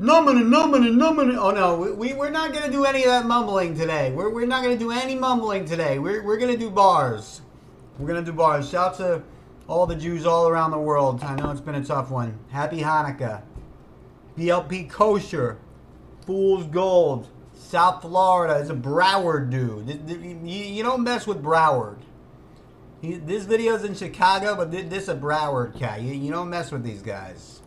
numbing and numbing and numbing. Oh no, we, we, we're not going to do any of that mumbling today. We're, we're not going to do any mumbling today. We're, we're going to do bars. We're going to do bars. Shout to all the Jews all around the world. I know it's been a tough one. Happy Hanukkah. BLP Kosher. Fool's Gold. South Florida is a Broward dude. You, don't mess with Broward. This video's in Chicago, but thi- this a Broward cat. You, you don't mess with these guys.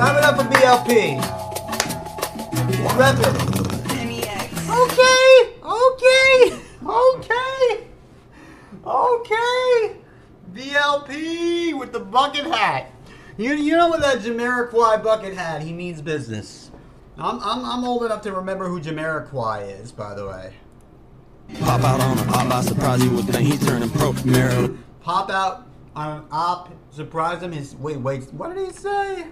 Clap it up for BLP. Rep it. Okay, okay, okay, okay. BLP with the bucket hat. You, you know what that Jamiroquai bucket hat, he means business. I'm, I'm, I'm old enough to remember who Jamiroquai is, by the way. Pop out on a op, I surprise you with thing. He turning pro. Marilyn. Pop out on an op, surprise him. His wait, wait, what did he say?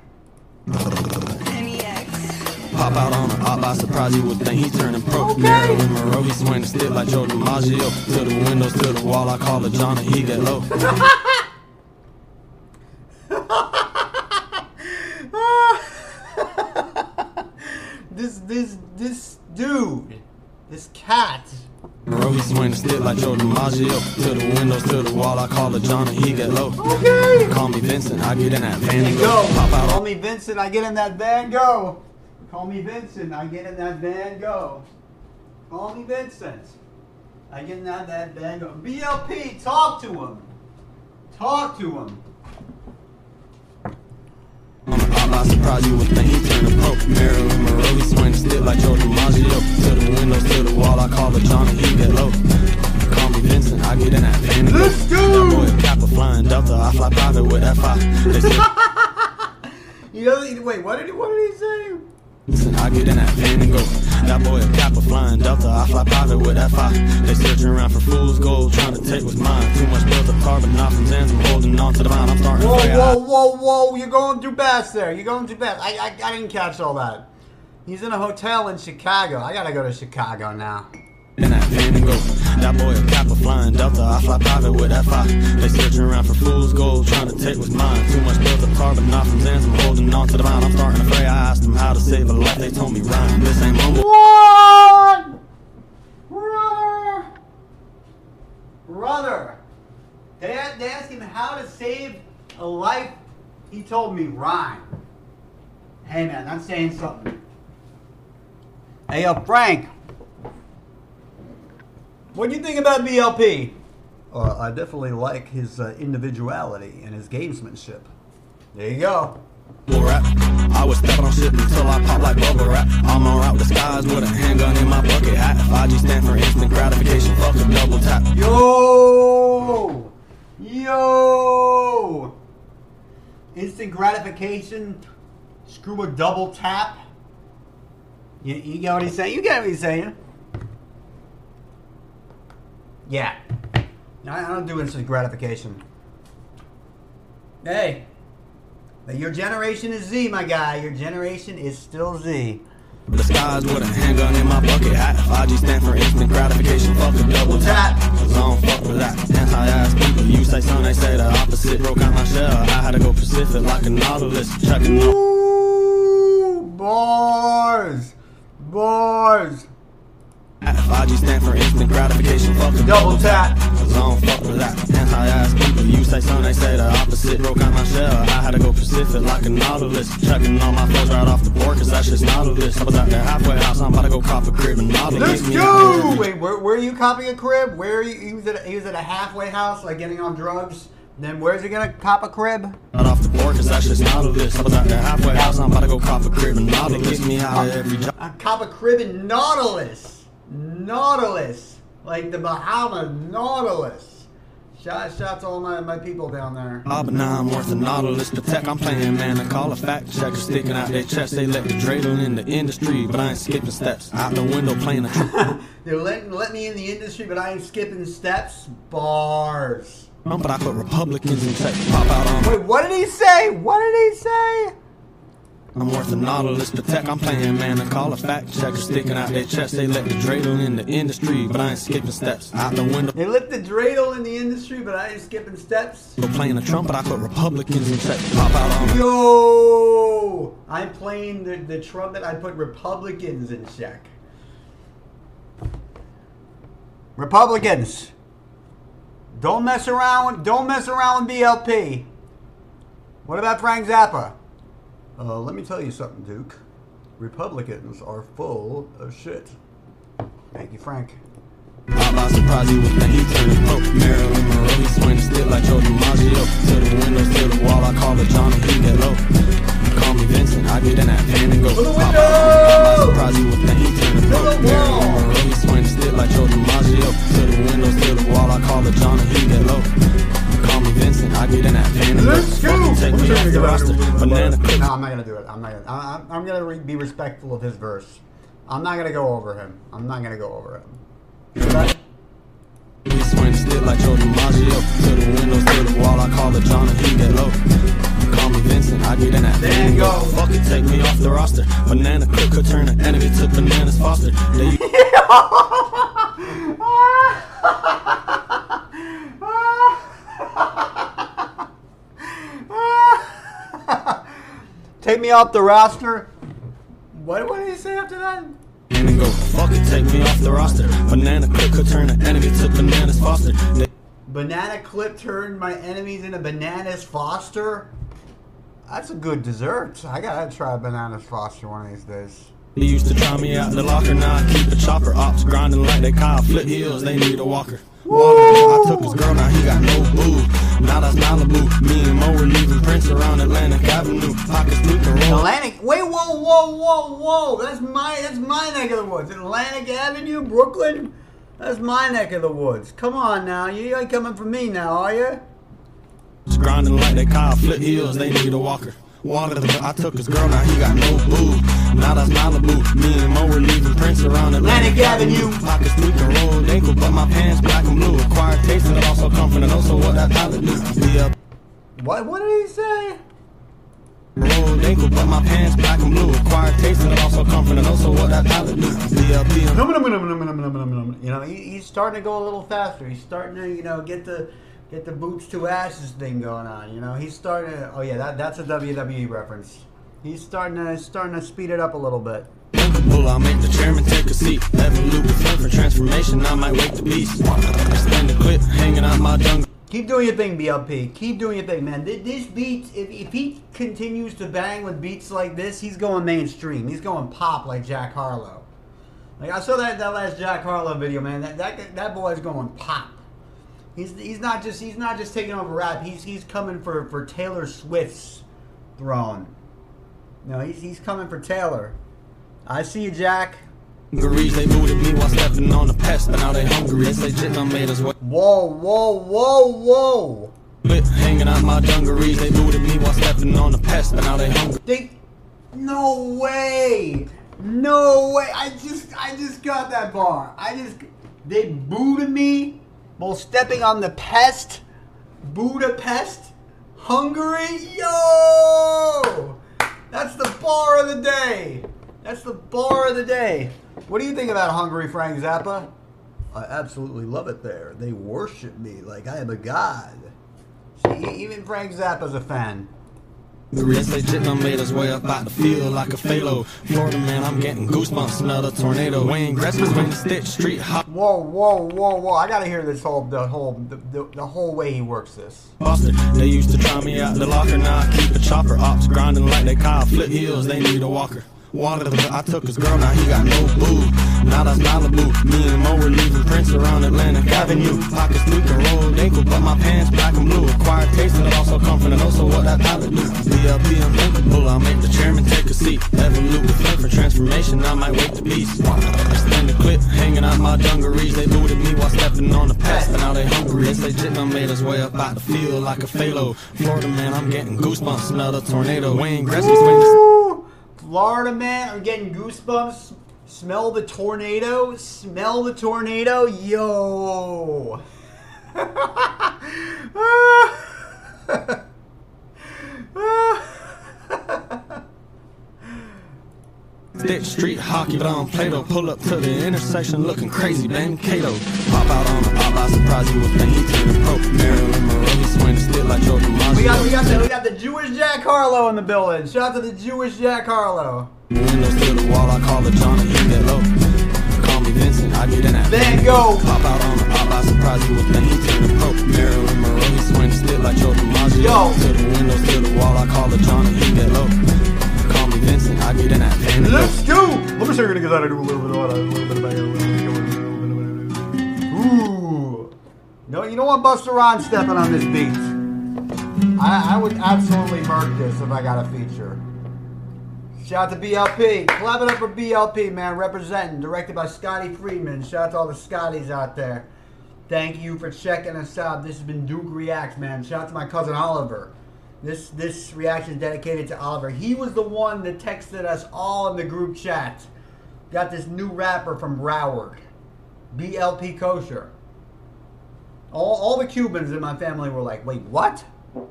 Pop out on a op, I surprise you with thing. He turning pro. Okay. Marilyn Monroe, he swing the stick like Joe DiMaggio. To the windows, to the wall, I call it John and he get low. this, this, this dude, this cat. Monroe, he swing the stick like Joe DiMaggio. To the windows, to the wall, I call it John and he get low. Okay. Call me Vincent, I get in that van Go. Pop out Call me Vincent. I get in that van. Go. Call me Vincent. I get in that van. Go. Call me Vincent. I get in that, that van. Go. BLP. Talk to him. Talk to him. Surprise you with thing. He turning pro. Marilyn Monroe, he swing like Joe DiMaggio. To the windows, to the wall, I call it John and he get low. Call me Vincent, I get in that van and. Let's go. That boy Kappa flying Delta, I fly private with F5. They say You know, wait, what did he, what did he say? Vincent, I get in that van and go. That boy flying Delta, I fly private with F5. They searching around for fool's gold, trying to take what's mine. Too much built up carbon, from Zans, I'm holding on to the vine. I'm starting to Whoa, whoa, whoa, whoa! You're going too fast there. You're going too fast. I, I, I didn't catch all that. He's in a hotel in Chicago. I gotta go to Chicago now. in that van and go. That boy a flying Delta, I fly private with F5. They searching around for fool's gold, trying to take what's mine. Too much built up carbon, from Zans, I'm holding on to the vine. I'm starting to fray. I asked them how to save a life, they told me rhyme. This ain't mumble. What? Brother! Brother! They, they asked him how to save a life. He told me rhyme. Hey man, that's saying something. Hey yo, Frank. What do you think about BLP? Uh, I definitely like his uh, individuality and his gamesmanship. There you go. rap. I was stepping on shit until I pop like bubble wrap. I'm on route with the skies with a handgun in my bucket hat. 5G stand for instant gratification, fuck a double tap. Yo! Yo! Instant gratification. Screw a double tap. You, you get what he's saying? You get what he's saying? Yeah. I, I don't do instant gratification. Hey. But your generation is Z, my guy. Your generation is still Z. The skies with a handgun in my bucket hat. 5G stand for instant gratification, fuck a double tap. Cause I don't fuck with that. Anti-ass people, you say they say the opposite. Broke out my shell, I had to go Pacific like a Nautilus. Ooh, bars. Bars. 5G stand for instant gratification, fuck a Double tap. Say some, they say the opposite. Broke out my shell, I had to go Pacific like a Nautilus. Checking all my flows right off the board, cause that's just Nautilus. I was at the halfway house, I'm about to go cop a crib and Nautilus. Let's Me go! Wait, where, where are you copying a crib? Where are you? He was at a, he was at a halfway house, like getting on drugs. Then where's he gonna cop a crib? Right off the board, cause that's just Nautilus. I was at the halfway house, I'm about to go cop a crib and Nautilus. Me out of every job. A cop a crib in Nautilus. Nautilus, like the Bahamas, Nautilus. Shout, shout to all my, my people down there. But now I'm worth a Nautilus Patek. I'm playing man, I call a fact checker sticking out their chest. They let the dreidel in the industry, but I ain't skipping steps. Out the window playing a tr- They're letting let me in the industry, but I ain't skipping steps. Bars. but I put Republicans in check. Pop out on Wait, what did he say? What did he say? I'm worth a nautilus Patek. I'm playing man and call a fact checker sticking out their chest. They let the dreidel in the industry, but I ain't skipping steps out the window. They let the dreidel in the industry, but I ain't skipping steps. Playing the trumpet, I put Republicans in check. Pop out on. Yo! I'm playing the, the trumpet. I put Republicans in check. Republicans, don't mess around. Don't mess around with BLP. What about Frank Zappa? Uh, let me tell you something, Duke. Republicans are full of shit. Thank you, Frank. How about surprise you with that he turned pro? Marilyn Monroe, he swing still like Joe DiMaggio. To the windows, to the wall, I call it John and he get low. Call me Vincent, I get in that van and go. To the How about- window! how about surprise you with that he turned pro? To the Marilyn! Monroe, he swing still like Joe DiMaggio. To the windows, to the wall, I call it John and he get low. Call me Vincent, I get in that van and go. Let's go! Fucking Take me off the roster. Banana clips. No, I'm not gonna do it. I'm not gonna. I, I'm, I'm gonna re- be respectful of his verse. I'm not gonna go over him. I'm not gonna go over him. Should I? We swing still like Joe DiMaggio. To the windows, to the wall, I call it John and he get low. Call me Vincent, I get in that There you go. Fuck it, take me off the roster. Banana clip could turn an enemy to bananas foster. They Take me off the roster. What, what did he say after that? and go, fuck it, take me off the roster. Banana clip could turn an enemy to bananas foster. Banana clip turned my enemies into bananas Foster. That's a good dessert. I gotta try bananas Foster one of these days. They used to try me out in the locker, now I keep the chopper. Ops grinding like they Kyle flip heels, they need a walker. Walker, I took his girl, now he got no boo. Now that's Malibu. Me and Mo were leaving Prince around Atlantic Avenue. Pockets leaking, roll. Atlantic. Wait, whoa, whoa, whoa, whoa. That's my that's my neck of the woods. Atlantic Avenue, Brooklyn. That's my neck of the woods. Come on now, you ain't coming for me now, are you? Grinding like they Kyle flip heels, they need a walker. Water, I took his girl, now he got no boo. Now that's Malibu. Me and Mo were leaving Prince around Atlantic, Avenue. Pockets leaking, rolled ankle, but my pants black and blue. Acquired taste and it also come from the nose, so what that palate do? Be. What what did he say? Rolled ankle, but my pants black and blue. Acquired taste and it also come from the nose, so what do? You know, he, he's starting to go a little faster. He's starting to, you know, get the get the boots to ashes thing going on. You know, he's starting to. Oh yeah, that that's a WWE reference. He's starting to starting to speed it up a little bit. I'll make the chairman take a seat. Evolute with flame for transformation, I might wake the beast. Extend the clip, hanging out my jungle. Keep doing your thing, BLP. Keep doing your thing, man. This beat, if, if he continues to bang with beats like this, he's going mainstream. He's going pop like Jack Harlow. Like I saw that that last Jack Harlow video, man. That that that boy's going pop. He's he's not just he's not just taking over rap. He's he's coming for for Taylor Swift's throne. No, he's he's coming for Taylor. I see you, Jack. Dungarees, they booted me while stepping on the pest, but now they hungry. They say shit done made us wait. Whoa, whoa, whoa, whoa. Hanging out my dungarees, they booted me while stepping on the pest, but now they hungry. They, no way, no way. I just, I just got that bar. I just, they booted me while stepping on the pest, Budapest, Hungary. Yo, that's the bar of the day. That's the bar of the day. What do you think about Hungary Frank Zappa? I absolutely love it there. They worship me like I am a god. See, even Frank Zappa's a fan. They say shit done made us way up out the field like a phalo. Florida man, I'm getting goosebumps, the tornado. Wayne Gretzky's wing stitch, street hop. Whoa, whoa, whoa, whoa! I gotta hear this whole, the whole, the, the, the whole way he works this. Buster. They used to try me out the locker, now I keep a chopper. Ops grinding like they Kyle flip heels, they need a walker. Water, I took his girl, now he got no boo. Now that's Malibu. Me and Mo were leaving Prince around Atlantic Avenue. Pockets leaking, rolled ankle, but my pants black and blue. Acquired taste and it also come from the nose, what that palate do? BLP unthinkable, I'll make the chairman take a seat. Evolute with for transformation, I might wake the beast. Extend the clip, hanging out my dungarees. They booted me while stepping on the pest, and now they hungry. They say done made us way up out the field like a phalo. Florida man, I'm getting goosebumps, smell the tornado. Wayne Gretzky's wing Woo! Florida man, I'm getting goosebumps. Smell the tornado. Smell the tornado. Yo. Ah. Thick street hockey, but I don't play though. Pull up to the intersection looking crazy, Ben Cato. Pop out on the pop, I surprise you with. He turning pro. Marilyn Monroe, he swing stick like Joe DiMaggio. We got we got the we got the Jewish Jack Harlow in the building. Shout out to the Jewish Jack Harlow. Windows to the wall, I call it John and get low. Call me Vincent, I get in that Van Gogh. Pop out on the pop, I surprise you with Ben. He turning pro. Marilyn Monroe, he swing stick like. Yo. To the windows, to the wall, I call it low. Call me Vincent, I Van Gogh. Let's go. Let me show you because I do a little bit of a little bit of a little bit of Ooh. No, you don't want Buster Ron stepping on this beat. I, I would absolutely murk this if I got a feature. Shout out to BLP. Clap it up for BLP, man. Representing. Directed by Scotty Friedman. Shout out to all the Scotties out there. Thank you for checking us out. This has been Duke Reacts, man. Shout out to my cousin Oliver. This this reaction is dedicated to Oliver. He was the one that texted us all in the group chat. Got this new rapper from Broward. BLP Kosher. All, all the Cubans in my family were like, wait, what?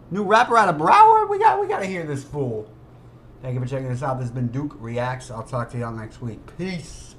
New rapper out of Broward? We got we gotta hear this fool. Thank you for checking this out. This has been Duke Reacts. I'll talk to y'all next week. Peace.